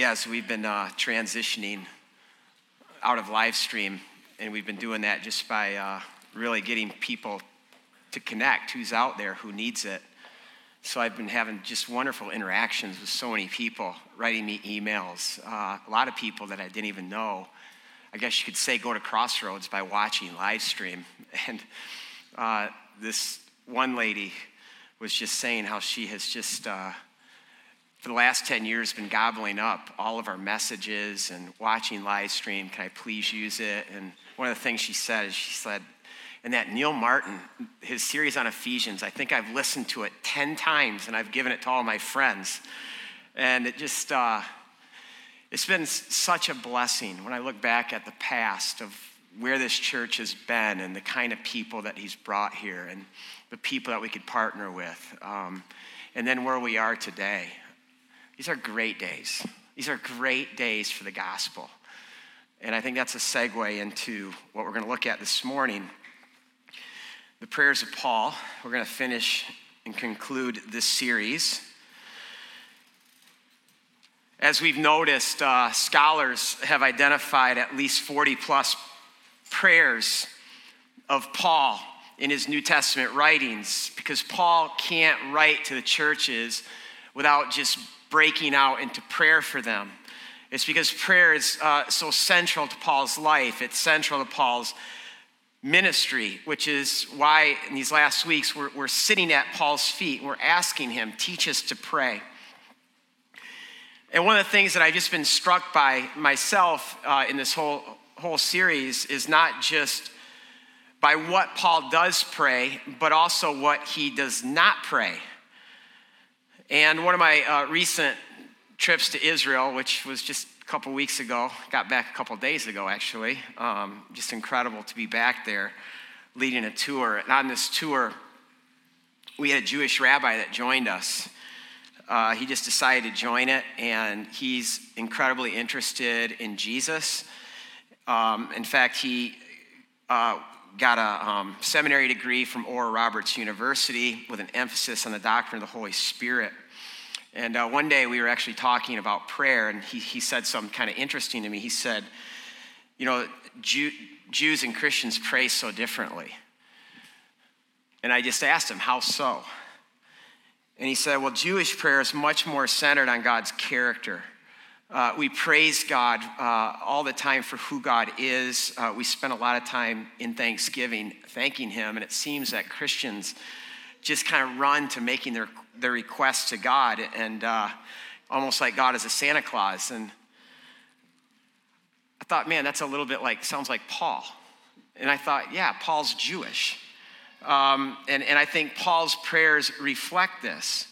Yeah, so we've been uh, transitioning out of live stream, and we've been doing that just by uh, really getting people to connect who's out there, who needs it. So I've been having just wonderful interactions with so many people, writing me emails. Uh, a lot of people that I didn't even know. I guess you could say go to Crossroads by watching live stream. And uh, this one lady was just saying how she has just uh, for the last 10 years been gobbling up all of our messages and watching live stream. Can I please use it? And one of the things she said is she said, and that Neil Martin, his series on Ephesians, I think I've listened to it 10 times and I've given it to all my friends. And it just, uh, it's been such a blessing when I look back at the past of where this church has been and the kind of people that he's brought here and the people that we could partner with. Um, and then where we are today. These are great days. These are great days for the gospel. And I think that's a segue into what we're going to look at this morning the prayers of Paul. We're going to finish and conclude this series. As we've noticed, uh, scholars have identified at least 40 plus prayers of Paul in his New Testament writings because Paul can't write to the churches without just breaking out into prayer for them. It's because prayer is uh, so central to Paul's life, it's central to Paul's ministry, which is why in these last weeks we're, we're sitting at Paul's feet we're asking him, teach us to pray. And one of the things that I've just been struck by myself uh, in this whole, whole series is not just by what Paul does pray, but also what he does not pray. And one of my uh, recent trips to Israel, which was just a couple weeks ago, got back a couple days ago actually, um, just incredible to be back there leading a tour. And on this tour, we had a Jewish rabbi that joined us. Uh, he just decided to join it, and he's incredibly interested in Jesus. Um, in fact, he uh, got a um, seminary degree from Oral Roberts University with an emphasis on the doctrine of the Holy Spirit. And uh, one day we were actually talking about prayer, and he, he said something kind of interesting to me. He said, You know, Jew, Jews and Christians pray so differently. And I just asked him, How so? And he said, Well, Jewish prayer is much more centered on God's character. Uh, we praise God uh, all the time for who God is. Uh, we spend a lot of time in Thanksgiving thanking Him, and it seems that Christians just kind of run to making their, their requests to God and uh, almost like God is a Santa Claus. And I thought, man, that's a little bit like, sounds like Paul. And I thought, yeah, Paul's Jewish. Um, and, and I think Paul's prayers reflect this.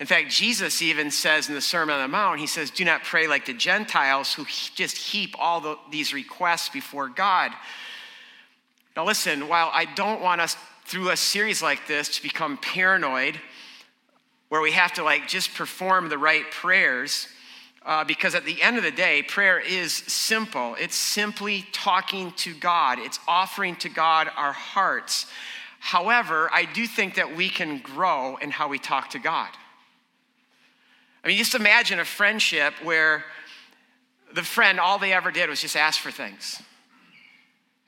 In fact, Jesus even says in the Sermon on the Mount, he says, Do not pray like the Gentiles who just heap all the, these requests before God. Now, listen, while I don't want us through a series like this to become paranoid, where we have to like just perform the right prayers, uh, because at the end of the day, prayer is simple. It's simply talking to God, it's offering to God our hearts. However, I do think that we can grow in how we talk to God. I mean, just imagine a friendship where the friend, all they ever did was just ask for things.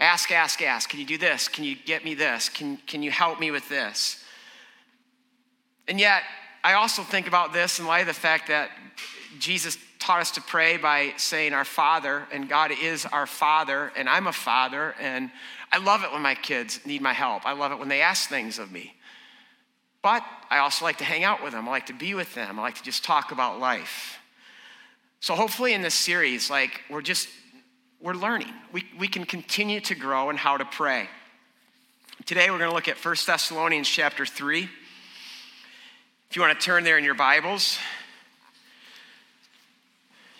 Ask, ask, ask. Can you do this? Can you get me this? Can, can you help me with this? And yet, I also think about this in light of the fact that Jesus taught us to pray by saying our Father, and God is our Father, and I'm a father, and I love it when my kids need my help. I love it when they ask things of me. But I also like to hang out with them. I like to be with them. I like to just talk about life. So hopefully in this series, like we're just we're learning. We, we can continue to grow in how to pray. Today we're going to look at 1 Thessalonians chapter 3. If you want to turn there in your Bibles,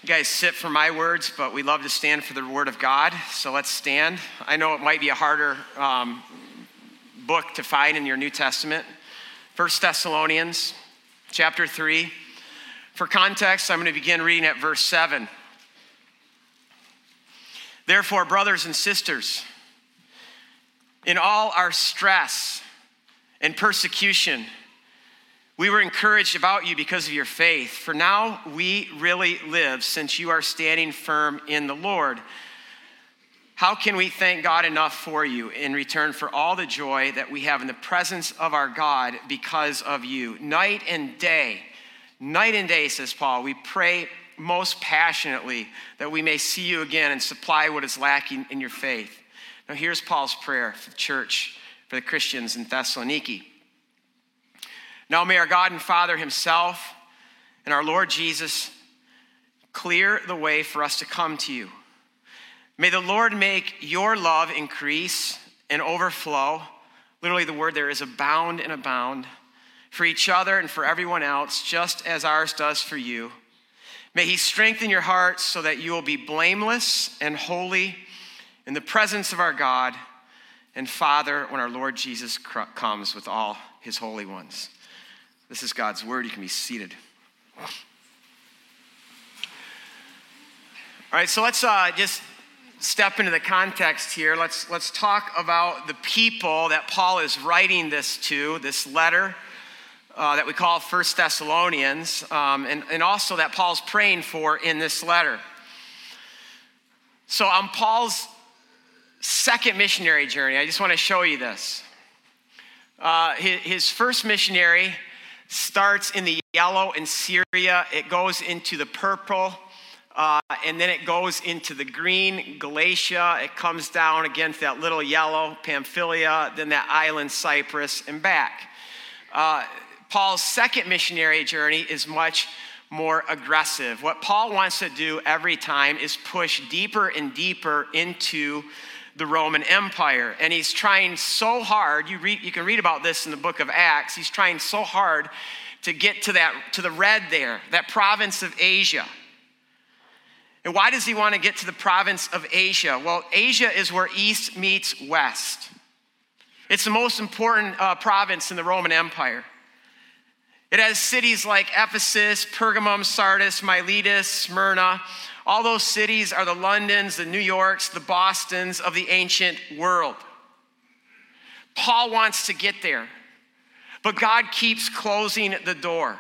you guys sit for my words, but we love to stand for the Word of God. So let's stand. I know it might be a harder um, book to find in your New Testament. 1 Thessalonians chapter 3. For context, I'm going to begin reading at verse 7. Therefore, brothers and sisters, in all our stress and persecution, We were encouraged about you because of your faith, for now we really live since you are standing firm in the Lord. How can we thank God enough for you in return for all the joy that we have in the presence of our God because of you? Night and day, night and day, says Paul, we pray most passionately that we may see you again and supply what is lacking in your faith. Now, here's Paul's prayer for the church, for the Christians in Thessaloniki. Now may our God and Father Himself and our Lord Jesus clear the way for us to come to you. May the Lord make your love increase and overflow. Literally, the word there is abound and abound for each other and for everyone else, just as ours does for you. May He strengthen your hearts so that you will be blameless and holy in the presence of our God and Father when our Lord Jesus comes with all His holy ones. This is God's word. You can be seated. All right, so let's uh, just step into the context here. Let's, let's talk about the people that Paul is writing this to, this letter uh, that we call First Thessalonians, um, and, and also that Paul's praying for in this letter. So, on Paul's second missionary journey, I just want to show you this. Uh, his, his first missionary starts in the yellow in Syria, it goes into the purple, uh, and then it goes into the green, Galatia. It comes down against that little yellow, Pamphylia, then that island, Cyprus, and back. Uh, Paul's second missionary journey is much more aggressive. What Paul wants to do every time is push deeper and deeper into the Roman Empire. And he's trying so hard, you, read, you can read about this in the book of Acts, he's trying so hard to get to that to the red there, that province of Asia. And why does he want to get to the province of Asia? Well, Asia is where east meets west. It's the most important uh, province in the Roman Empire. It has cities like Ephesus, Pergamum, Sardis, Miletus, Smyrna. All those cities are the Londons, the New Yorks, the Bostons of the ancient world. Paul wants to get there, but God keeps closing the door.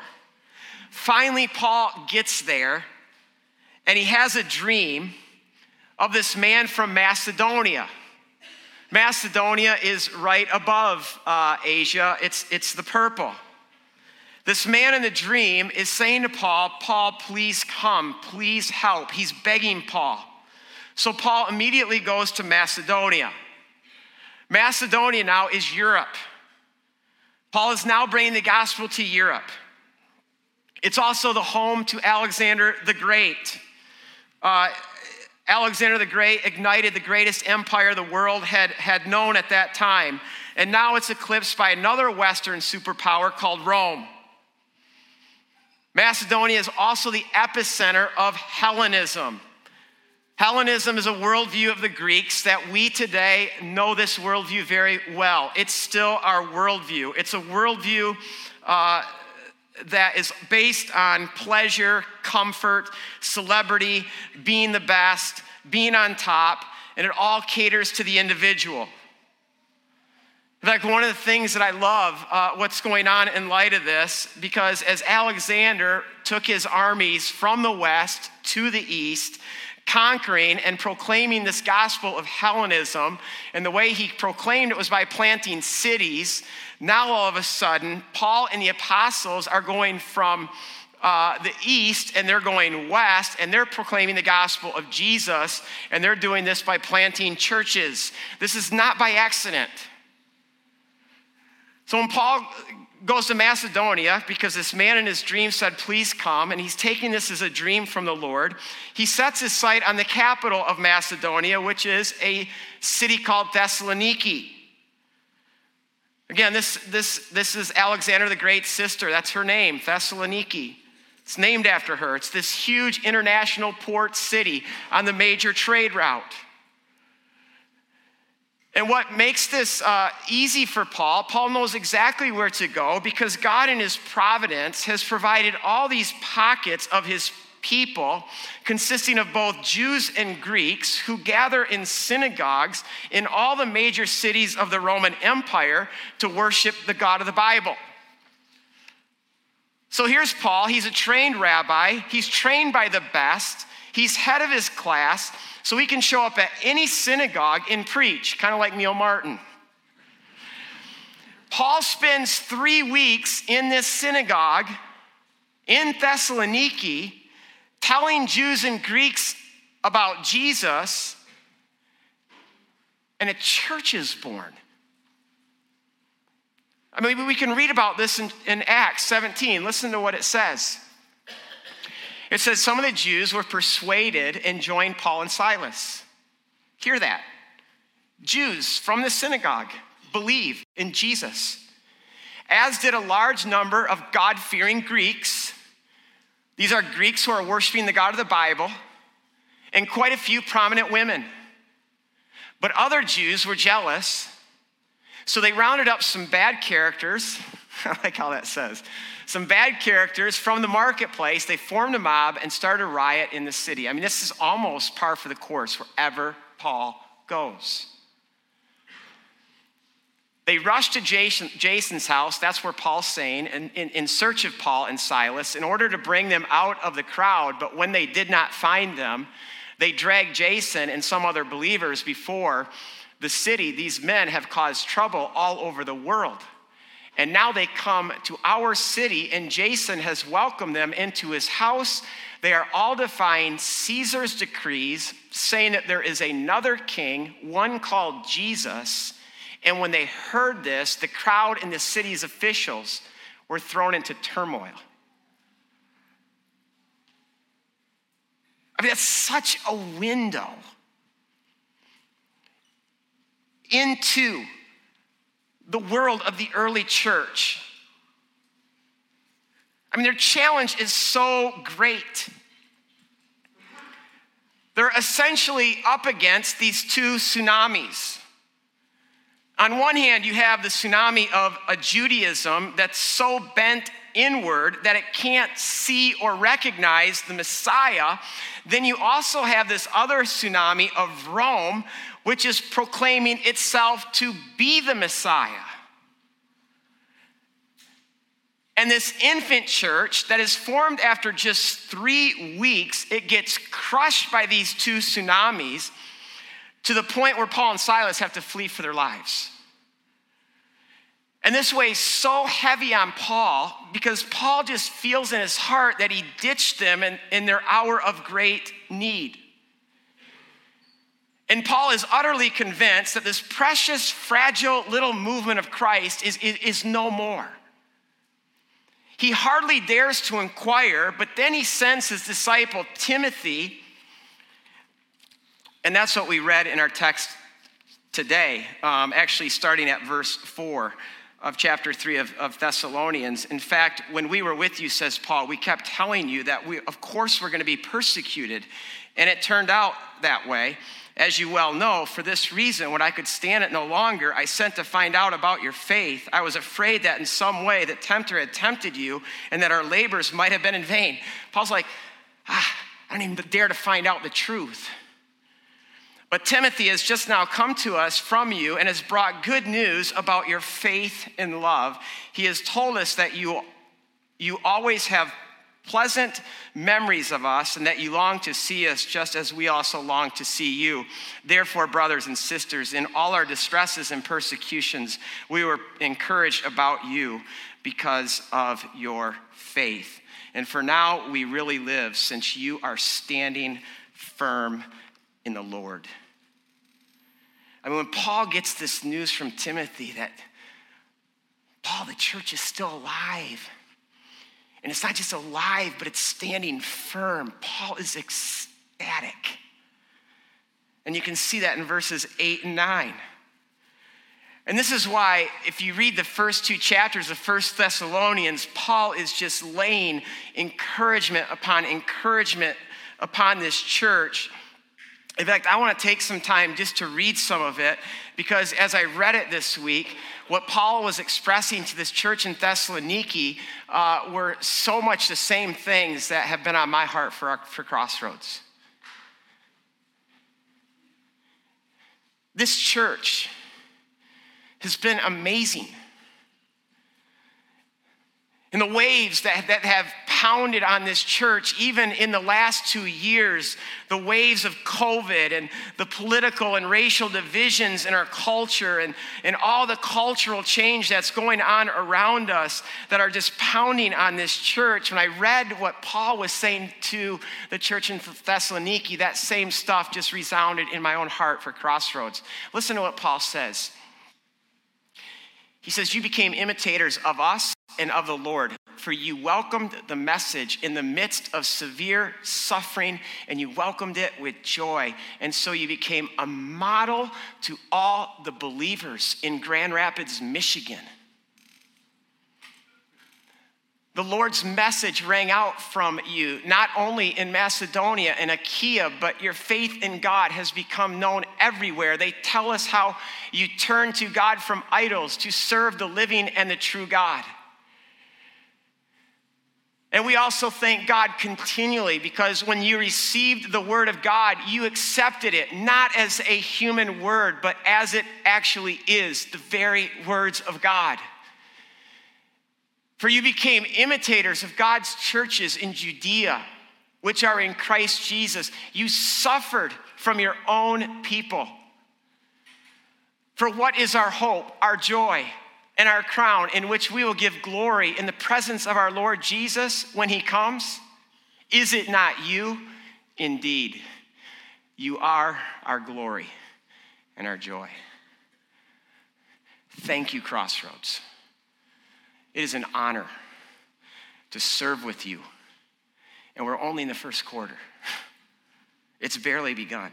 Finally, Paul gets there, and he has a dream of this man from Macedonia. Macedonia is right above uh, Asia, it's, it's the purple. This man in the dream is saying to Paul, Paul, please come, please help. He's begging Paul. So Paul immediately goes to Macedonia. Macedonia now is Europe. Paul is now bringing the gospel to Europe. It's also the home to Alexander the Great. Uh, Alexander the Great ignited the greatest empire the world had, had known at that time. And now it's eclipsed by another Western superpower called Rome. Macedonia is also the epicenter of Hellenism. Hellenism is a worldview of the Greeks that we today know this worldview very well. It's still our worldview. It's a worldview uh, that is based on pleasure, comfort, celebrity, being the best, being on top, and it all caters to the individual. In fact, one of the things that I love uh, what's going on in light of this, because as Alexander took his armies from the west to the east, conquering and proclaiming this gospel of Hellenism, and the way he proclaimed it was by planting cities, now all of a sudden, Paul and the apostles are going from uh, the east and they're going west and they're proclaiming the gospel of Jesus, and they're doing this by planting churches. This is not by accident. So when Paul goes to Macedonia, because this man in his dream said, Please come, and he's taking this as a dream from the Lord, he sets his sight on the capital of Macedonia, which is a city called Thessaloniki. Again, this, this, this is Alexander the Great's sister. That's her name, Thessaloniki. It's named after her. It's this huge international port city on the major trade route. And what makes this uh, easy for Paul, Paul knows exactly where to go because God, in his providence, has provided all these pockets of his people, consisting of both Jews and Greeks, who gather in synagogues in all the major cities of the Roman Empire to worship the God of the Bible. So here's Paul. He's a trained rabbi, he's trained by the best, he's head of his class, so he can show up at any synagogue and preach, kind of like Neil Martin. Paul spends three weeks in this synagogue in Thessaloniki telling Jews and Greeks about Jesus, and a church is born. I mean, we can read about this in, in Acts 17. Listen to what it says. It says, Some of the Jews were persuaded and joined Paul and Silas. Hear that. Jews from the synagogue believe in Jesus, as did a large number of God fearing Greeks. These are Greeks who are worshiping the God of the Bible, and quite a few prominent women. But other Jews were jealous so they rounded up some bad characters. I like how that says. Some bad characters from the marketplace. They formed a mob and started a riot in the city. I mean, this is almost par for the course wherever Paul goes. They rushed to Jason, Jason's house, that's where Paul's saying, in, in, in search of Paul and Silas in order to bring them out of the crowd. But when they did not find them, they dragged Jason and some other believers before the city, these men have caused trouble all over the world. And now they come to our city, and Jason has welcomed them into his house. They are all defying Caesar's decrees, saying that there is another king, one called Jesus. And when they heard this, the crowd and the city's officials were thrown into turmoil. I mean, that's such a window into the world of the early church. I mean, their challenge is so great. They're essentially up against these two tsunamis. On one hand, you have the tsunami of a Judaism that's so bent inward that it can't see or recognize the Messiah. Then you also have this other tsunami of Rome which is proclaiming itself to be the Messiah. And this infant church that is formed after just three weeks, it gets crushed by these two tsunamis to the point where Paul and Silas have to flee for their lives. And this weighs so heavy on Paul because Paul just feels in his heart that he ditched them in, in their hour of great need. And Paul is utterly convinced that this precious, fragile little movement of Christ is, is, is, no more. He hardly dares to inquire, but then he sends his disciple Timothy, and that's what we read in our text today, um, actually starting at verse 4 of chapter 3 of, of, Thessalonians. In fact, when we were with you, says Paul, we kept telling you that we, of course, we're going to be persecuted. And it turned out that way. As you well know, for this reason, when I could stand it no longer, I sent to find out about your faith. I was afraid that in some way the tempter had tempted you and that our labors might have been in vain. Paul's like, ah, I don't even dare to find out the truth. But Timothy has just now come to us from you and has brought good news about your faith and love. He has told us that you, you always have pleasant memories of us and that you long to see us just as we also long to see you. Therefore, brothers and sisters, in all our distresses and persecutions, we were encouraged about you because of your faith. And for now, we really live since you are standing firm in the Lord. I mean, when Paul gets this news from Timothy that, Paul, the church is still alive and it's not just alive, but it's standing firm. Paul is ecstatic. And you can see that in verses 8 and 9. And this is why, if you read the first two chapters of First Thessalonians, Paul is just laying encouragement upon encouragement upon this church. In fact, I want to take some time just to read some of it because as I read it this week, what Paul was expressing to this church in Thessaloniki uh, were so much the same things that have been on my heart for, for Crossroads. This church has been amazing. And the waves that, that have pounded on this church, even in the last two years, the waves of COVID and the political and racial divisions in our culture and, and all the cultural change that's going on around us that are just pounding on this church. When I read what Paul was saying to the church in Thessaloniki, that same stuff just resounded in my own heart for Crossroads. Listen to what Paul says. He says, You became imitators of us and of the Lord, for you welcomed the message in the midst of severe suffering, and you welcomed it with joy. And so you became a model to all the believers in Grand Rapids, Michigan. The Lord's message rang out from you, not only in Macedonia and Achaia, but your faith in God has become known everywhere. They tell us how you turn to God from idols to serve the living and the true God. And we also thank God continually because when you received the word of God, you accepted it not as a human word, but as it actually is the very words of God. For you became imitators of God's churches in Judea, which are in Christ Jesus. You suffered from your own people. For what is our hope, our joy, and our crown, in which we will give glory in the presence of our Lord Jesus when he comes? Is it not you? Indeed, you are our glory and our joy. Thank you, Crossroads. It is an honor to serve with you. And we're only in the first quarter, it's barely begun.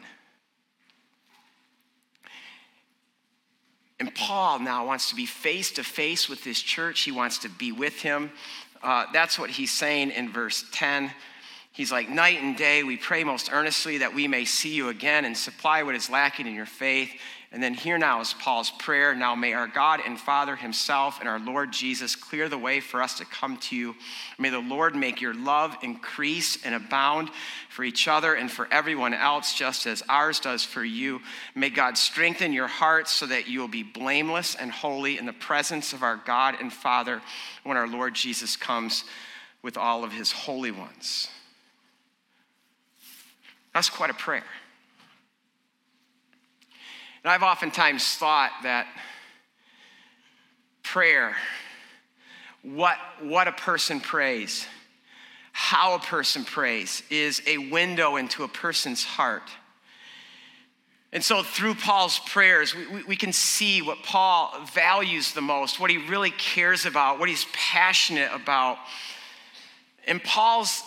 And Paul now wants to be face to face with this church. He wants to be with him. Uh, that's what he's saying in verse 10. He's like, Night and day, we pray most earnestly that we may see you again and supply what is lacking in your faith and then here now is Paul's prayer. Now may our God and Father himself and our Lord Jesus clear the way for us to come to you. May the Lord make your love increase and abound for each other and for everyone else, just as ours does for you. May God strengthen your hearts so that you will be blameless and holy in the presence of our God and Father when our Lord Jesus comes with all of his holy ones. That's quite a prayer. And I've oftentimes thought that prayer, what, what a person prays, how a person prays, is a window into a person's heart. And so, through Paul's prayers, we, we, we, can see what Paul values the most, what he really cares about, what he's passionate about. And Paul's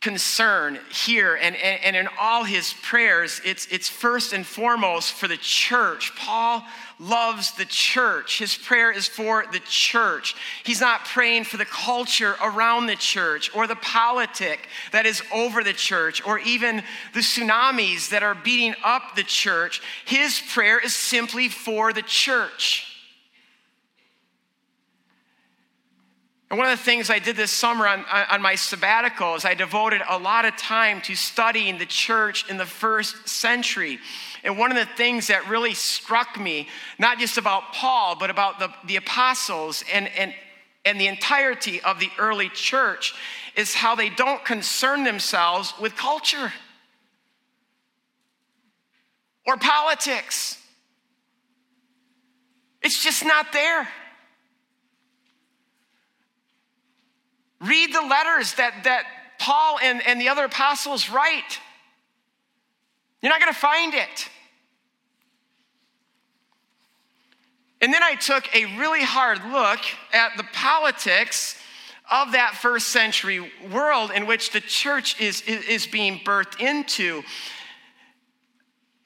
concern here and, and, and, in all his prayers, it's, it's first and foremost for the church. Paul loves the church. His prayer is for the church. He's not praying for the culture around the church or the politic that is over the church or even the tsunamis that are beating up the church. His prayer is simply for the church. And one of the things I did this summer on, on my sabbatical is I devoted a lot of time to studying the church in the first century. And one of the things that really struck me, not just about Paul, but about the, the apostles and, and, and the entirety of the early church, is how they don't concern themselves with culture or politics. It's just not there. Read the letters that, that Paul and, and the other apostles write. You're not going to find it. And then I took a really hard look at the politics of that first century world in which the church is, is, is being birthed into.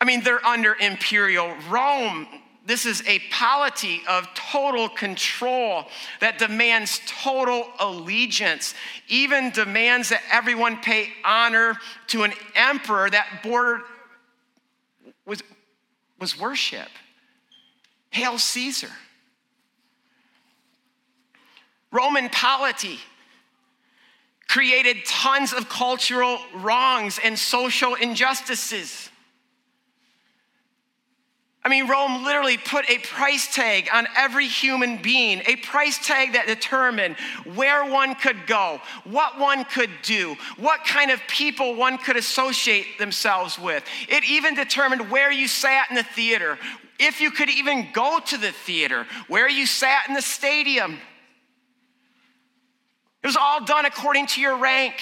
I mean, they're under imperial Rome this is a polity of total control that demands total allegiance, even demands that everyone pay honor to an emperor that bordered was, was worship. Hail Caesar. Roman polity created tons of cultural wrongs and social injustices. I mean, Rome literally put a price tag on every human being, a price tag that determined where one could go, what one could do, what kind of people one could associate themselves with. It even determined where you sat in the theater, if you could even go to the theater, where you sat in the stadium. It was all done according to your rank.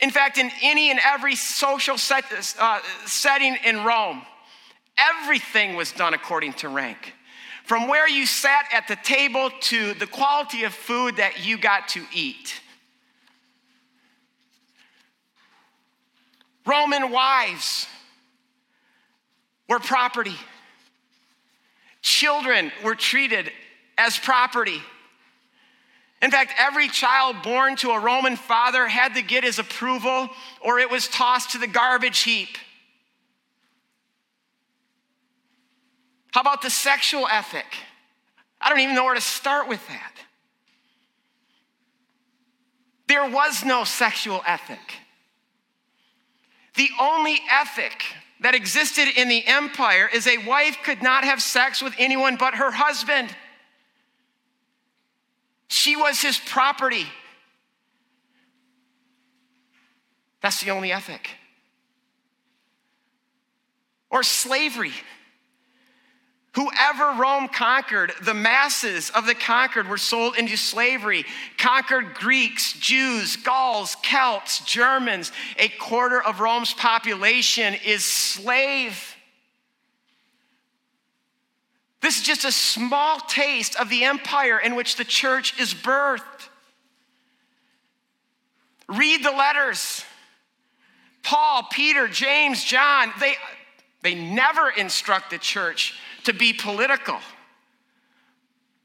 In fact, in any and every social set, uh, setting in Rome, everything was done according to rank. From where you sat at the table to the quality of food that you got to eat. Roman wives were property. Children were treated as property. In fact, every child born to a Roman father had to get his approval or it was tossed to the garbage heap. How about the sexual ethic? I don't even know where to start with that. There was no sexual ethic. The only ethic that existed in the empire is a wife could not have sex with anyone but her husband. She was his property. That's the only ethic. Or slavery. Whoever Rome conquered, the masses of the conquered were sold into slavery. Conquered Greeks, Jews, Gauls, Celts, Germans. A quarter of Rome's population is slave. This is just a small taste of the empire in which the church is birthed. Read the letters. Paul, Peter, James, John, they, they never instruct the church to be political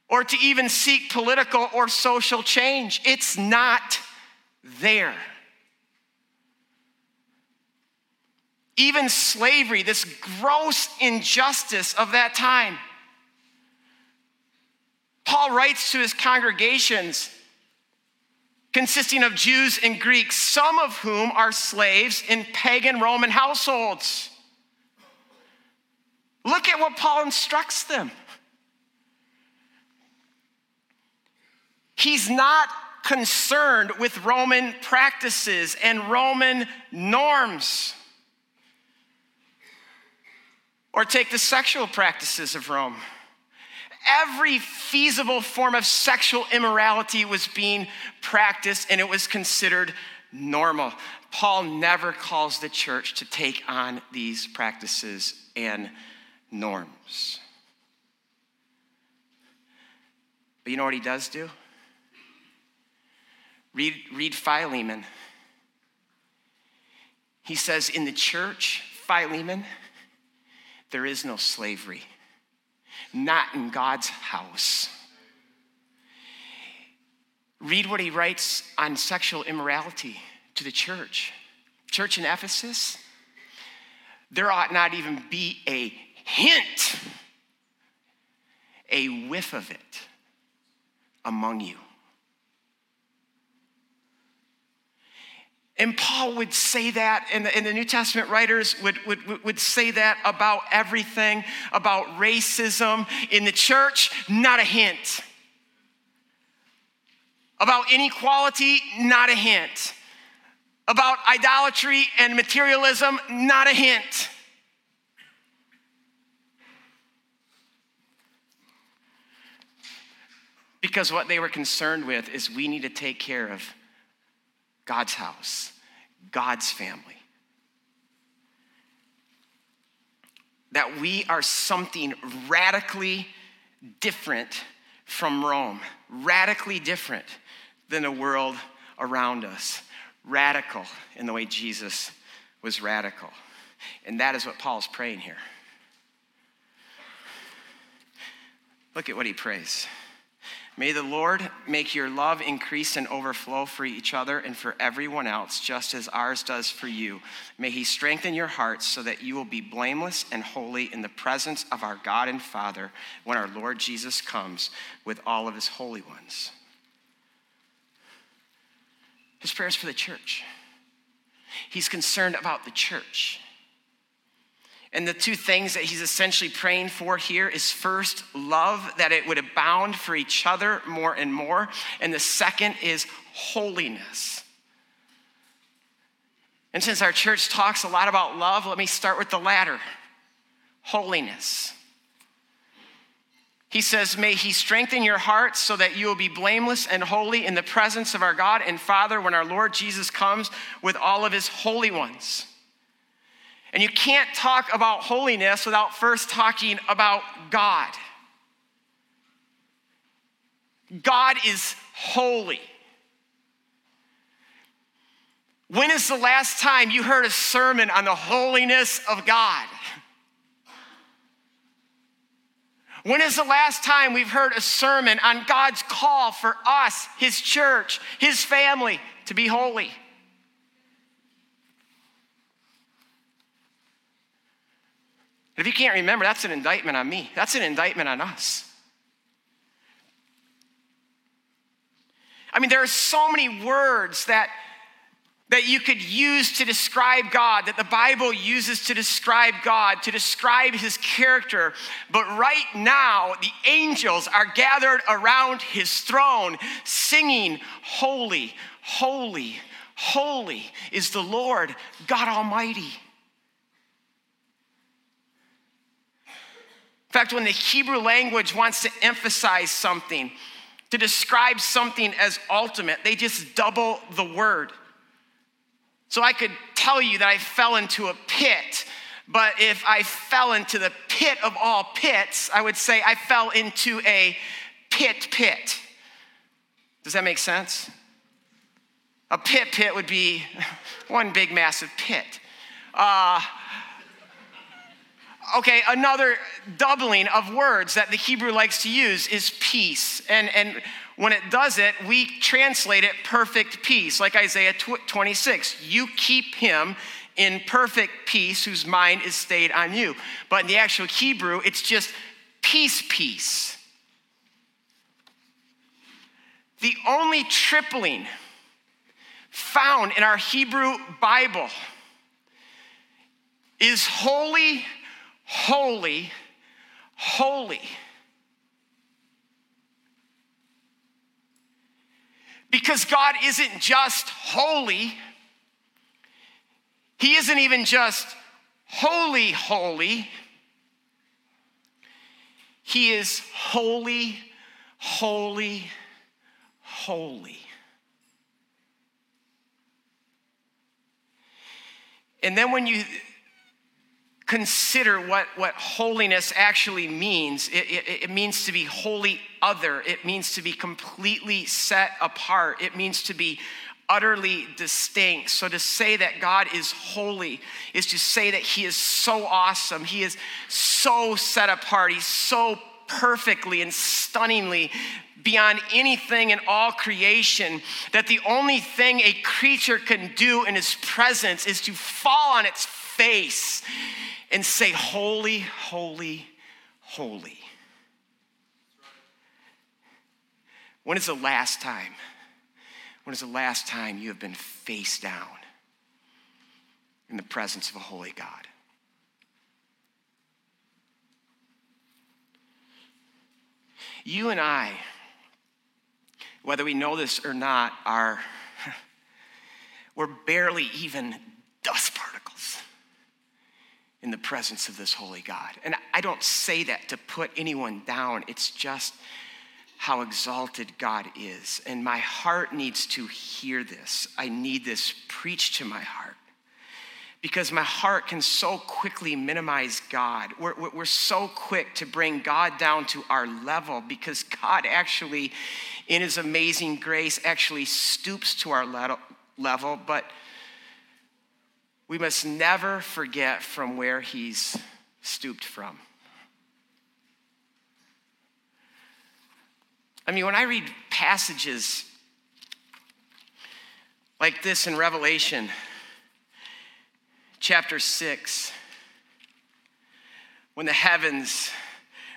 or to even seek political or social change. It's not there. Even slavery, this gross injustice of that time Paul writes to his congregations consisting of Jews and Greeks, some of whom are slaves in pagan Roman households. Look at what Paul instructs them. He's not concerned with Roman practices and Roman norms. Or take the sexual practices of Rome every feasible form of sexual immorality was being practiced and it was considered normal. Paul never calls the church to take on these practices and norms. But you know what he does do? Read, read Philemon. He says, In the church, Philemon, there is no slavery not in God's house. Read what he writes on sexual immorality to the church. Church in Ephesus, there ought not even be a hint, a whiff of it among you. And Paul would say that, and the, and the, New Testament writers would, would, would say that about everything, about racism in the church, not a hint. About inequality, not a hint. About idolatry and materialism, not a hint. Because what they were concerned with is we need to take care of God's house, God's family. That we are something radically different from Rome, radically different than the world around us, radical in the way Jesus was radical. And that is what Paul's praying here. Look at what he prays. May the Lord make your love increase and overflow for each other and for everyone else, just as ours does for you. May He strengthen your hearts so that you will be blameless and holy in the presence of our God and Father when our Lord Jesus comes with all of His holy ones. His prayer is for the church. He's concerned about the church. And the two things that he's essentially praying for here is first, love, that it would abound for each other more and more. And the second is holiness. And since our church talks a lot about love, let me start with the latter holiness. He says, May He strengthen your hearts so that you will be blameless and holy in the presence of our God and Father when our Lord Jesus comes with all of His holy ones. And you can't talk about holiness without first talking about God. God is holy. When is the last time you heard a sermon on the holiness of God? When is the last time we've heard a sermon on God's call for us, His church, His family, to be holy? If you can't remember, that's an indictment on me. That's an indictment on us. I mean, there are so many words that, that you could use to describe God, that the Bible uses to describe God, to describe his character. But right now, the angels are gathered around his throne singing, Holy, holy, holy is the Lord God Almighty. Fact, when the Hebrew language wants to emphasize something, to describe something as ultimate, they just double the word. So I could tell you that I fell into a pit, but if I fell into the pit of all pits, I would say I fell into a pit pit. Does that make sense? A pit pit would be one big massive pit. Uh, okay, another doubling of words that the Hebrew likes to use is peace. And, and when it does it, we translate it perfect peace, like Isaiah 26. You keep him in perfect peace whose mind is stayed on you. But in the actual Hebrew, it's just peace, peace. The only tripling found in our Hebrew Bible is holy holy, holy. Because God isn't just holy, He isn't even just holy, holy. He is holy, holy, holy. And then when you consider what, what holiness actually means. It, it, it, means to be wholly other, it means to be completely set apart, it means to be utterly distinct. So to say that God is holy is to say that He is so awesome, He is so set apart, He's so perfectly and stunningly beyond anything in all creation that the only thing a creature can do in his presence is to fall on its face and say, Holy, holy, holy. When is the last time? When is the last time you have been face down in the presence of a holy God? You and I, whether we know this or not, are we're barely even dust particles in the presence of this holy God. And I don't say that to put anyone down, it's just how exalted God is. And my heart needs to hear this. I need this preached to my heart. Because my heart can so quickly minimize God. We're, we're so quick to bring God down to our level because God actually, in His amazing grace, actually stoops to our level. But we must never forget from where he's stooped from. I mean, when I read passages like this in Revelation chapter 6, when the heavens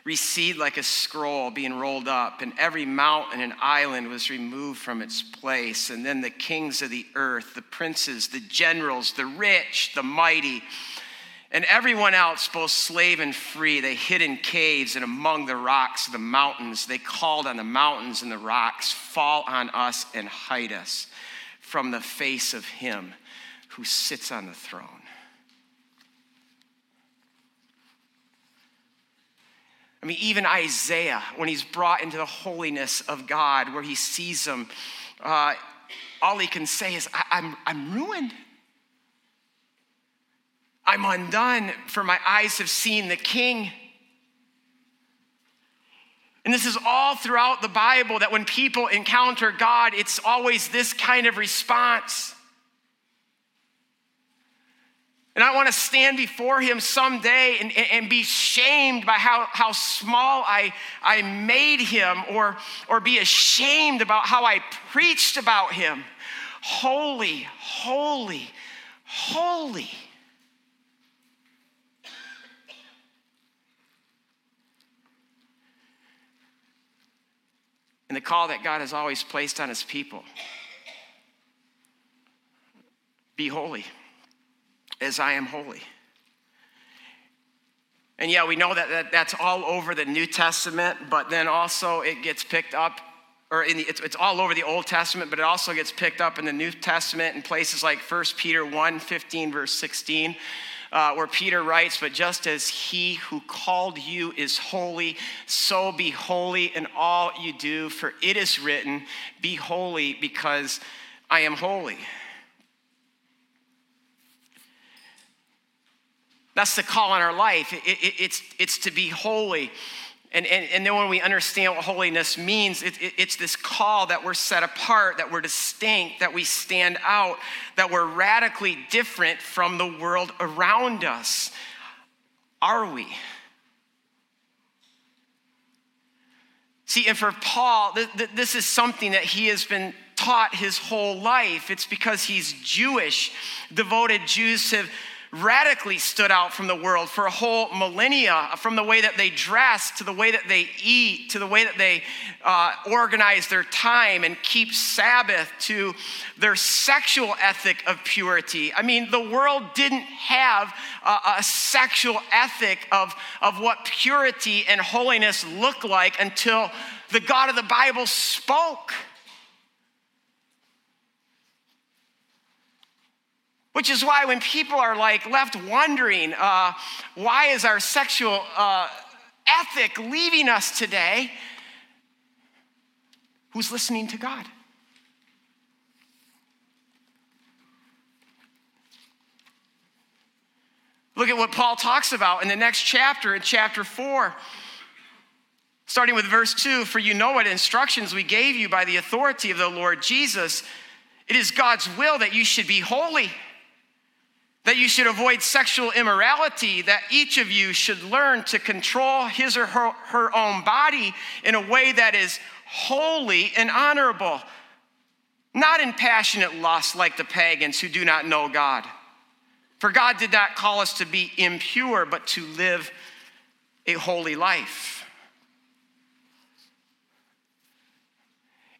recede like a scroll being rolled up, and every mountain and island was removed from its place. And then the kings of the earth, the princes, the generals, the rich, the mighty, And everyone else, both slave and free, they hid in caves and among the rocks of the mountains. They called on the mountains and the rocks, Fall on us and hide us from the face of him who sits on the throne. I mean, even Isaiah, when he's brought into the holiness of God, where he sees him, uh, all he can say is, I'm, I'm ruined. I'm undone, for my eyes have seen the King. And this is all throughout the Bible that when people encounter God, it's always this kind of response. And I want to stand before him someday and, and, be shamed by how, how small I, I made him or, or be ashamed about how I preached about him. Holy, holy, holy. and the call that God has always placed on his people be holy as I am holy. And yeah, we know that, that that's all over the New Testament, but then also it gets picked up, or in the, it's, it's all over the Old Testament, but it also gets picked up in the New Testament in places like 1 Peter 1 15, verse 16 uh, where Peter writes, But just as he who called you is holy, so be holy in all you do, for it is written, Be holy because I am holy. That's the call in our life. It, it, it's, it's to be holy. And, and, and then when we understand what holiness means, it, it, it's this call that we're set apart, that we're distinct, that we stand out, that we're radically different from the world around us. Are we? See, and for Paul, th- th- this is something that he has been taught his whole life. It's because he's Jewish. Devoted Jews have radically stood out from the world for a whole millennia, from the way that they dress to the way that they eat to the way that they uh, organize their time and keep Sabbath to their sexual ethic of purity. I mean, the world didn't have a, a sexual ethic of, of what purity and holiness look like until the God of the Bible spoke. Which is why when people are like left wondering, uh, why is our sexual uh, ethic leaving us today? Who's listening to God? Look at what Paul talks about in the next chapter, in chapter 4. Starting with verse 2 For you know what instructions we gave you by the authority of the Lord Jesus. It is God's will that you should be holy that you should avoid sexual immorality, that each of you should learn to control his or her, her own body in a way that is holy and honorable, not in passionate lust like the pagans who do not know God. For God did not call us to be impure, but to live a holy life.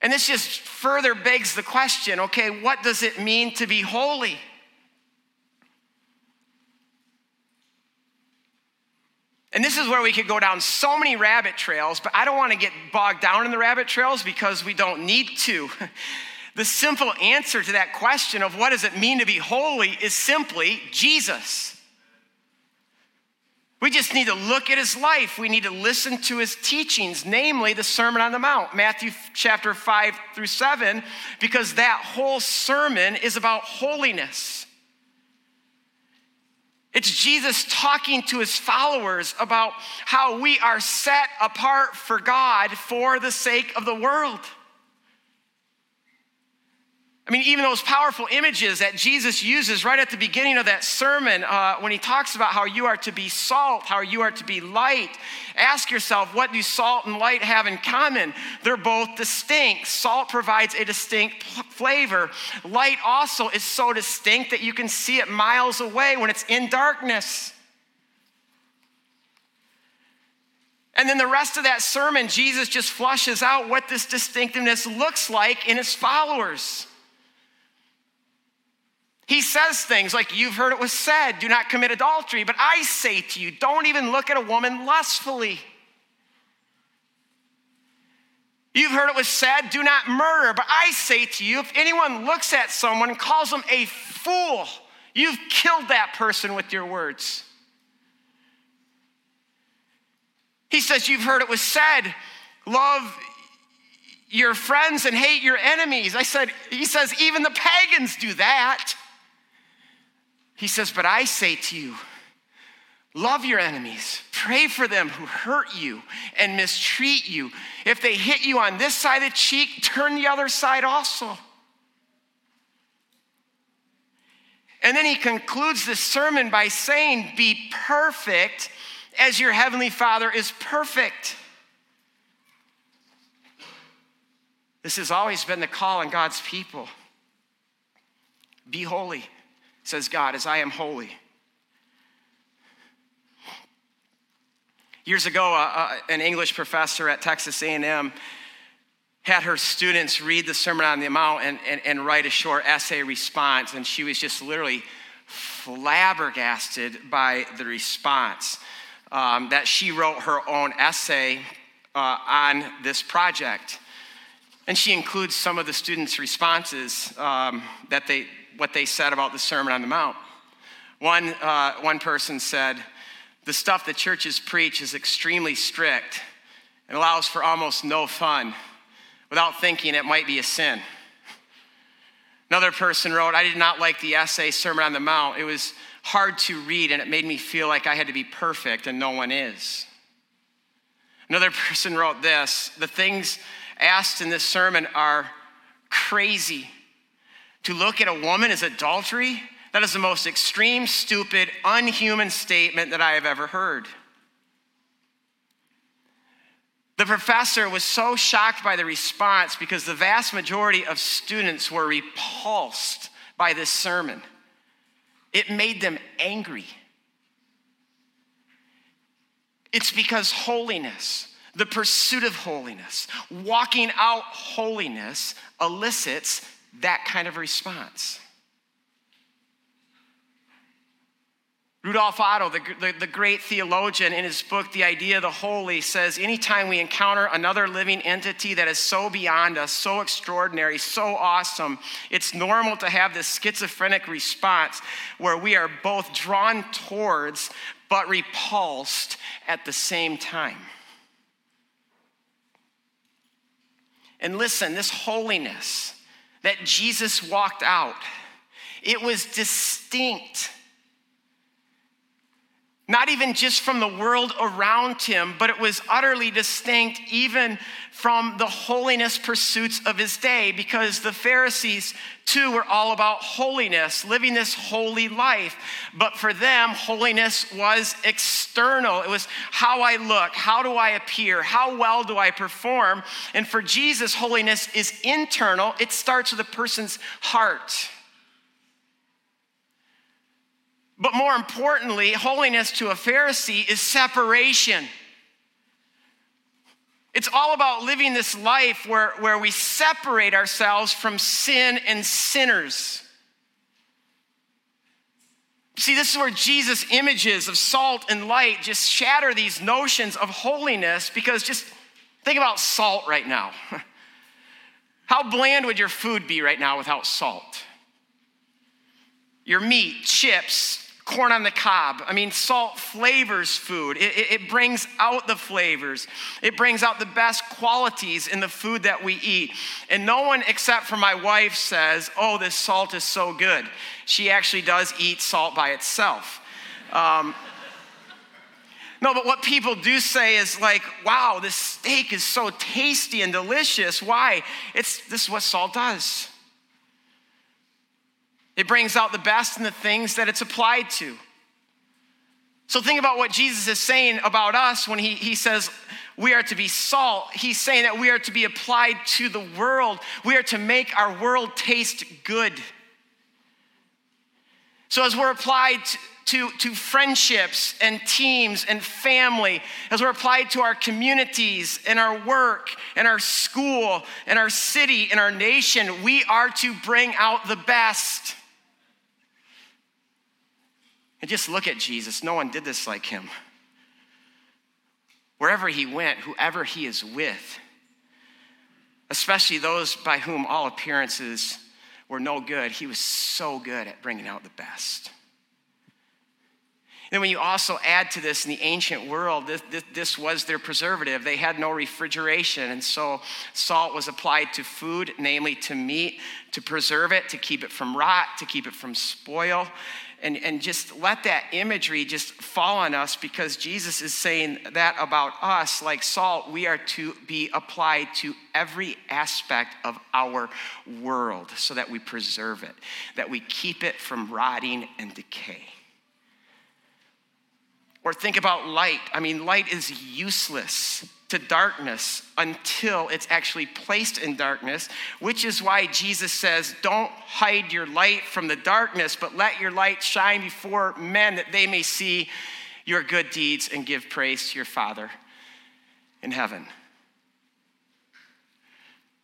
And this just further begs the question okay, what does it mean to be holy? And this is where we could go down so many rabbit trails, but I don't want to get bogged down in the rabbit trails because we don't need to. The simple answer to that question of what does it mean to be holy is simply Jesus. We just need to look at his life. We need to listen to his teachings, namely the Sermon on the Mount, Matthew chapter 5 through 7, because that whole sermon is about holiness. It's Jesus talking to his followers about how we are set apart for God for the sake of the world. I mean, even those powerful images that Jesus uses right at the beginning of that sermon, uh, when he talks about how you are to be salt, how you are to be light, ask yourself, what do salt and light have in common? They're both distinct. Salt provides a distinct flavor. Light also is so distinct that you can see it miles away when it's in darkness. And then the rest of that sermon, Jesus just flushes out what this distinctiveness looks like in his followers. He says things like, You've heard it was said, do not commit adultery. But I say to you, don't even look at a woman lustfully. You've heard it was said, do not murder. But I say to you, if anyone looks at someone and calls them a fool, you've killed that person with your words. He says, You've heard it was said, love your friends and hate your enemies. I said, He says, even the pagans do that. He says, But I say to you, love your enemies, pray for them who hurt you and mistreat you. If they hit you on this side of the cheek, turn the other side also. And then he concludes this sermon by saying, Be perfect as your heavenly Father is perfect. This has always been the call on God's people. Be holy, says God, as I am holy. Years ago, uh, uh, an English professor at Texas A&M had her students read the Sermon on the Mount and, and, and write a short essay response, and she was just literally flabbergasted by the response um, that she wrote her own essay uh, on this project. And she includes some of the students' responses um, that they, what they said about the Sermon on the Mount. One, uh, one person said, The stuff the churches preach is extremely strict and allows for almost no fun without thinking it might be a sin. Another person wrote, I did not like the essay Sermon on the Mount. It was hard to read and it made me feel like I had to be perfect and no one is. Another person wrote this The things asked in this sermon are crazy. To look at a woman as adultery, that is the most extreme, stupid, unhuman statement that I have ever heard. The professor was so shocked by the response because the vast majority of students were repulsed by this sermon. It made them angry. It's because holiness, the pursuit of holiness, walking out holiness elicits that kind of response. Rudolf Otto, the, the, the, great theologian, in his book, The Idea of the Holy, says anytime we encounter another living entity that is so beyond us, so extraordinary, so awesome, it's normal to have this schizophrenic response where we are both drawn towards but repulsed at the same time. And listen, this holiness that Jesus walked out, it was distinct not even just from the world around him, but it was utterly distinct even from the holiness pursuits of his day, because the Pharisees too were all about holiness, living this holy life. But for them, holiness was external. It was how I look, how do I appear, how well do I perform. And for Jesus, holiness is internal, it starts with a person's heart. But more importantly, holiness to a Pharisee is separation. It's all about living this life where, where we separate ourselves from sin and sinners. See, this is where Jesus' images of salt and light just shatter these notions of holiness because just think about salt right now. How bland would your food be right now without salt? Your meat, chips, corn on the cob. I mean, salt flavors food, it, it, it, brings out the flavors, it brings out the best qualities in the food that we eat. And no one except for my wife says, Oh, this salt is so good. She actually does eat salt by itself. Um, no, but what people do say is like, wow, this steak is so tasty and delicious. Why? It's this is what salt does. It brings out the best in the things that it's applied to. So think about what Jesus is saying about us when he, he says we are to be salt. He's saying that we are to be applied to the world. We are to make our world taste good. So as we're applied to, to, to friendships and teams and family, as we're applied to our communities and our work and our school and our city and our nation, we are to bring out the best. And just look at Jesus. No one did this like him. Wherever he went, whoever he is with, especially those by whom all appearances were no good, he was so good at bringing out the best. Then, when you also add to this in the ancient world, this, this, this, was their preservative. They had no refrigeration, and so salt was applied to food, namely to meat, to preserve it, to keep it from rot, to keep it from spoil. And, and just let that imagery just fall on us because Jesus is saying that about us. Like salt, we are to be applied to every aspect of our world so that we preserve it, that we keep it from rotting and decay. Or think about light. I mean, light is useless to darkness until it's actually placed in darkness, which is why Jesus says, Don't hide your light from the darkness, but let your light shine before men that they may see your good deeds and give praise to your Father in heaven. In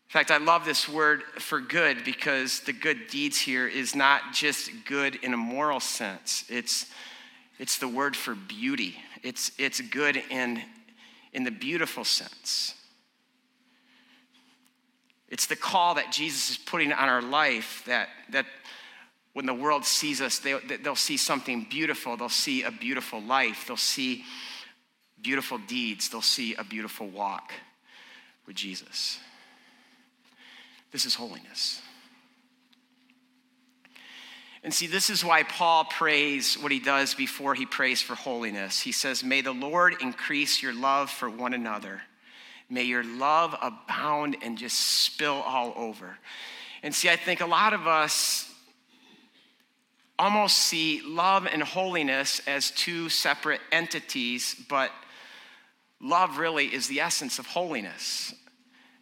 fact, I love this word for good because the good deeds here is not just good in a moral sense. It's it's the word for beauty. It's, it's good in, in the beautiful sense. It's the call that Jesus is putting on our life that, that when the world sees us, they, they'll see something beautiful. They'll see a beautiful life. They'll see beautiful deeds. They'll see a beautiful walk with Jesus. This is holiness. And see, this is why Paul prays what he does before he prays for holiness. He says, May the Lord increase your love for one another. May your love abound and just spill all over. And see, I think a lot of us almost see love and holiness as two separate entities, but love really is the essence of holiness.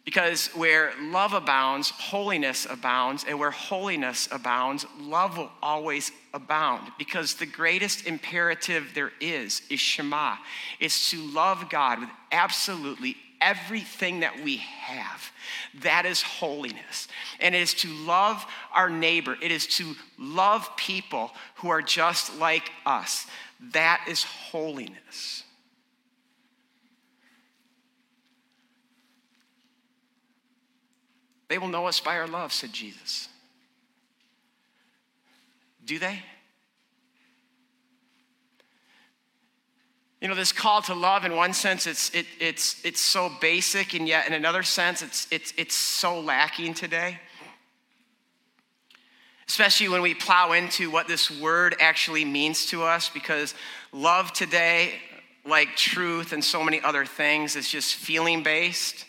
Because where love abounds, holiness abounds, and where holiness abounds, love will always abound. Because the greatest imperative there is is Shema. It's to love God with absolutely everything that we have. That is holiness. And it is to love our neighbor, it is to love people who are just like us. That is holiness. They will know us by our love, said Jesus. Do they? You know, this call to love, in one sense, it's, it, it's, it's so basic, and yet in another sense, it's, it's, it's so lacking today. Especially when we plow into what this word actually means to us, because love today, like truth and so many other things, is just feeling based.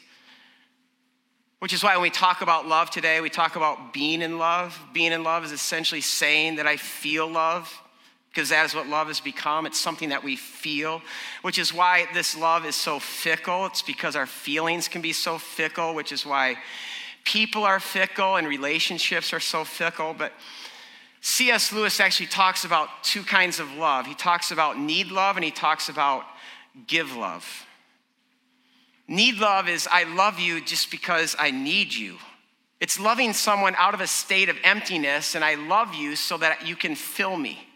Which is why when we talk about love today, we talk about being in love. Being in love is essentially saying that I feel love, because that is what love has become. It's something that we feel, which is why this love is so fickle. It's because our feelings can be so fickle, which is why people are fickle and relationships are so fickle. But C.S. Lewis actually talks about two kinds of love he talks about need love and he talks about give love. Need love is I love you just because I need you. It's loving someone out of a state of emptiness, and I love you so that you can fill me.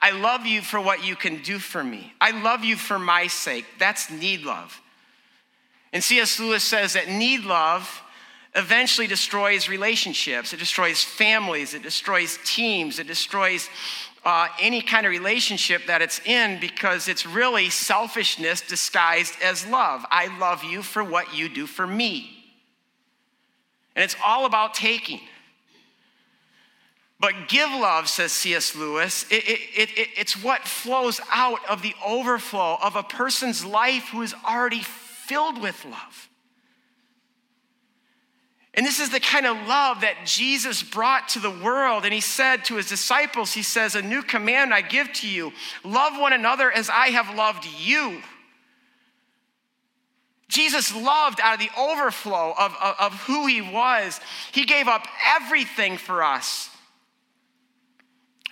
I love you for what you can do for me. I love you for my sake. That's need love. And C.S. Lewis says that need love eventually destroys relationships, it destroys families, it destroys teams, it destroys uh, any kind of relationship that it's in because it's really selfishness disguised as love. I love you for what you do for me. And it's all about taking. But give love, says C.S. Lewis, it, it, it, it's what flows out of the overflow of a person's life who is already filled with love. And this is the kind of love that Jesus brought to the world. And he said to his disciples, He says, A new command I give to you love one another as I have loved you. Jesus loved out of the overflow of, of, of who he was. He gave up everything for us.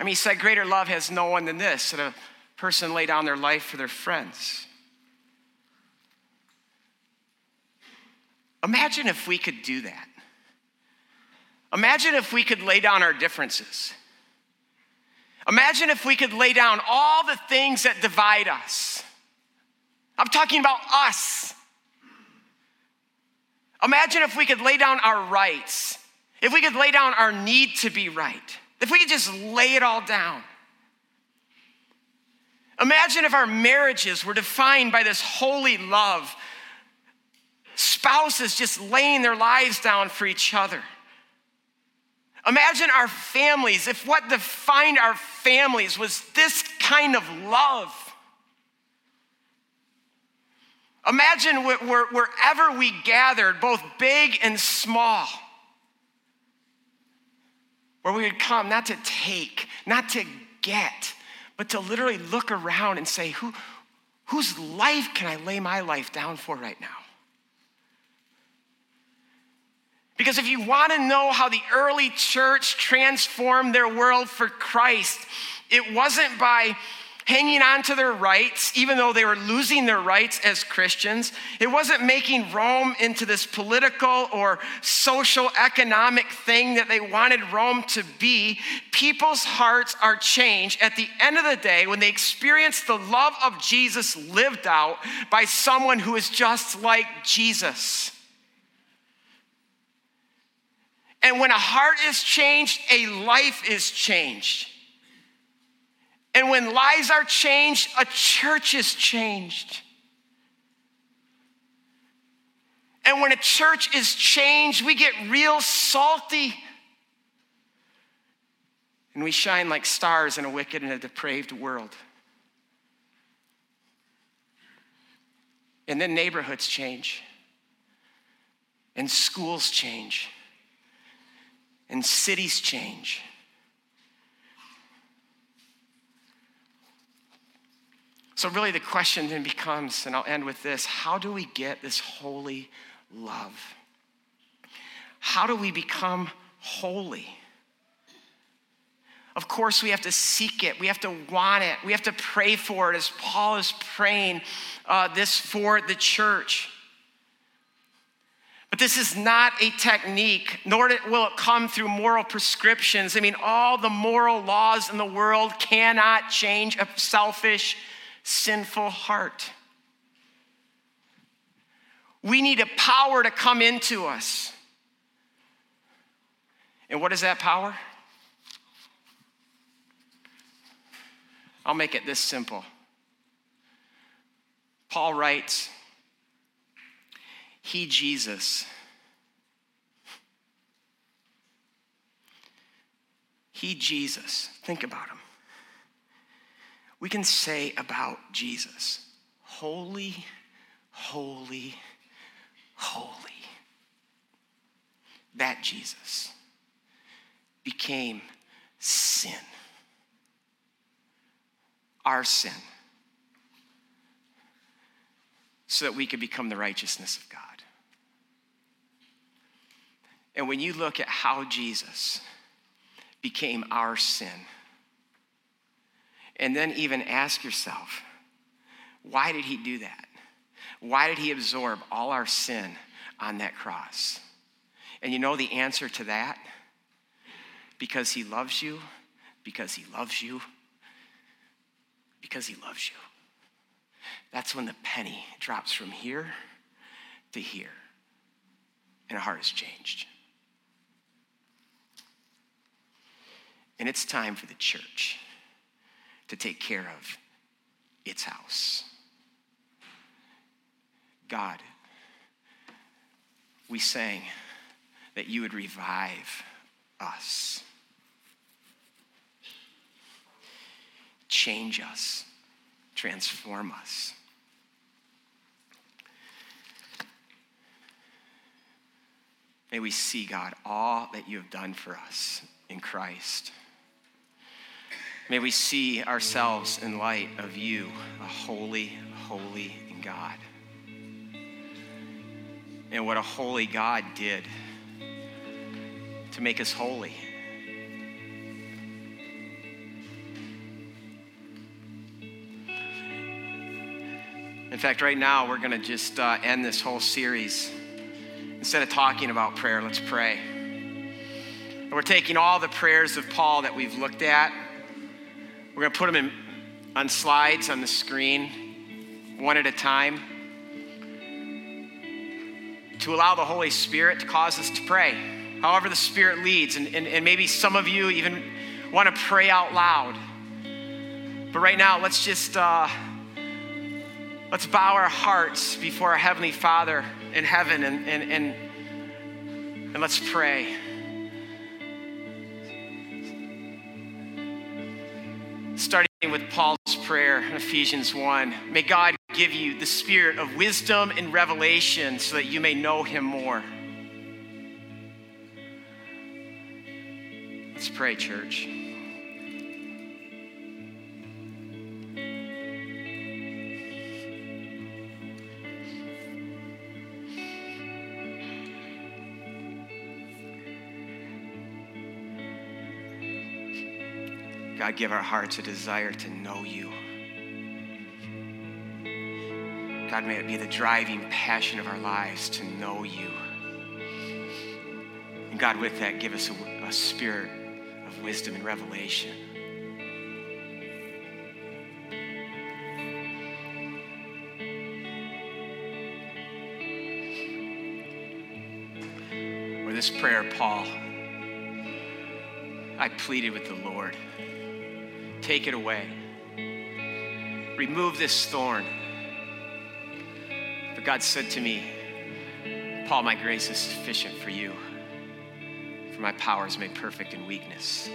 I mean, he said, Greater love has no one than this that a person lay down their life for their friends. Imagine if we could do that. Imagine if we could lay down our differences. Imagine if we could lay down all the things that divide us. I'm talking about us. Imagine if we could lay down our rights, if we could lay down our need to be right, if we could just lay it all down. Imagine if our marriages were defined by this holy love, spouses just laying their lives down for each other. Imagine our families, if what defined our families was this kind of love. Imagine wherever we gathered, both big and small, where we would come not to take, not to get, but to literally look around and say, Who, whose life can I lay my life down for right now? Because if you want to know how the early church transformed their world for Christ, it wasn't by hanging on to their rights, even though they were losing their rights as Christians. It wasn't making Rome into this political or social economic thing that they wanted Rome to be. People's hearts are changed at the end of the day when they experience the love of Jesus lived out by someone who is just like Jesus. And when a heart is changed, a life is changed. And when lives are changed, a church is changed. And when a church is changed, we get real salty. And we shine like stars in a wicked and a depraved world. And then neighborhoods change, and schools change, and cities change. So, really, the question then becomes, and I'll end with this how do we get this holy love? How do we become holy? Of course, we have to seek it. We have to want it. We have to pray for it as Paul is praying uh, this for the church. But this is not a technique, nor will it come through moral prescriptions. I mean, all the moral laws in the world cannot change a selfish, sinful heart. We need a power to come into us. And what is that power? I'll make it this simple. Paul writes, He, Jesus, He, Jesus, think about him. We can say about Jesus holy, holy, holy. That Jesus became sin, our sin, so that we could become the righteousness of God. And when you look at how Jesus became our sin, and then even ask yourself, why did he do that? Why did he absorb all our sin on that cross? And you know the answer to that? Because he loves you, because he loves you, because he loves you. That's when the penny drops from here to here, and a heart is changed. And it's time for the church to take care of its house. God, we sang that you would revive us, change us, transform us. May we see, God, all that you have done for us in Christ. May we see ourselves in light of you, a holy, holy God. And what a holy God did to make us holy. In fact, right now, we're going to just uh, end this whole series. Instead of talking about prayer, let's pray. And we're taking all the prayers of Paul that we've looked at We're going to put them in, on slides on the screen, one at a time, to allow the Holy Spirit to cause us to pray, however the Spirit leads. And, and, and maybe some of you even want to pray out loud. But right now, let's just uh, let's bow our hearts before our Heavenly Father in heaven and, and, and, and let's pray. With Paul's prayer in Ephesians 1. May God give you the spirit of wisdom and revelation so that you may know him more. Let's pray, church. Give our hearts a desire to know you. God, may it be the driving passion of our lives to know you. And God, with that, give us a, a spirit of wisdom and revelation. Or this prayer, Paul, I pleaded with the Lord. Take it away. Remove this thorn. But God said to me, Paul, my grace is sufficient for you, for my power is made perfect in weakness.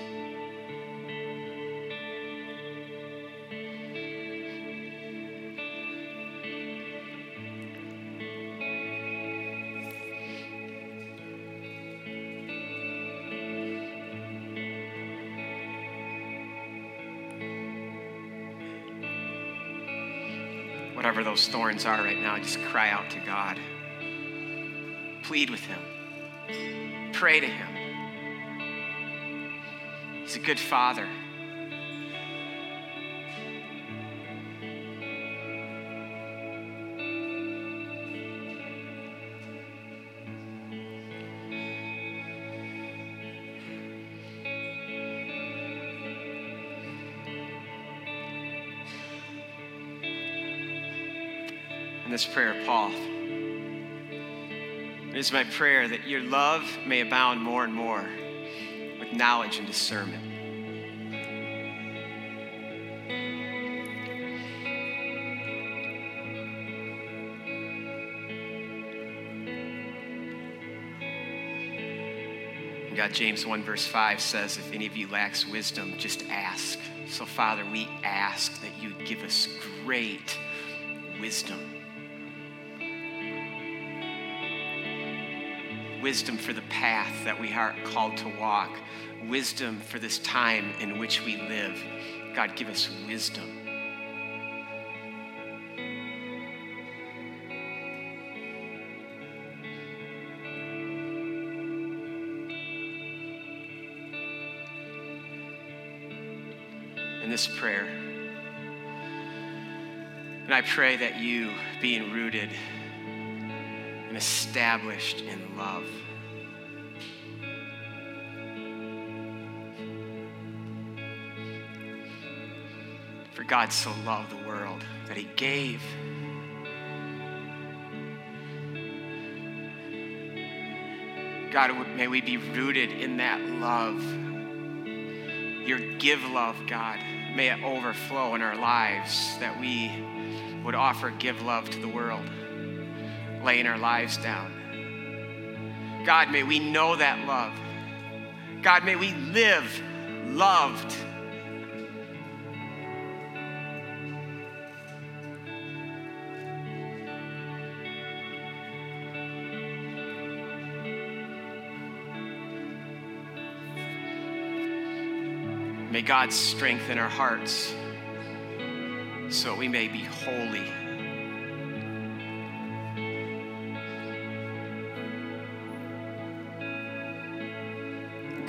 Whatever those thorns are right now, just cry out to God. Plead with Him. Pray to Him. He's a good Father. This prayer, Paul. It is my prayer that your love may abound more and more with knowledge and discernment. God, James 1, verse 5 says, If any of you lacks wisdom, just ask. So, Father, we ask that you give us great wisdom wisdom for the path that we are called to walk, wisdom for this time in which we live. God, give us wisdom. In this prayer, and I pray that you, being rooted established in love. For God so loved the world that he gave. God, may we be rooted in that love. Your give love, God. May it overflow in our lives that we would offer give love to the world laying our lives down. God, may we know that love. God, may we live loved. May God strengthen our hearts so we may be holy.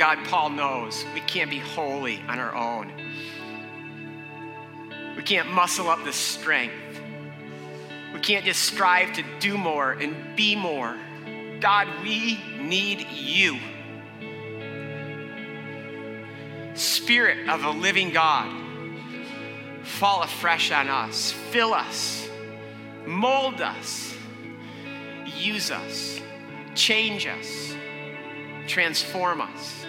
God, Paul knows we can't be holy on our own. We can't muscle up the strength. We can't just strive to do more and be more. God, we need you. Spirit of a living God, fall afresh on us, fill us, mold us, use us, change us, transform us.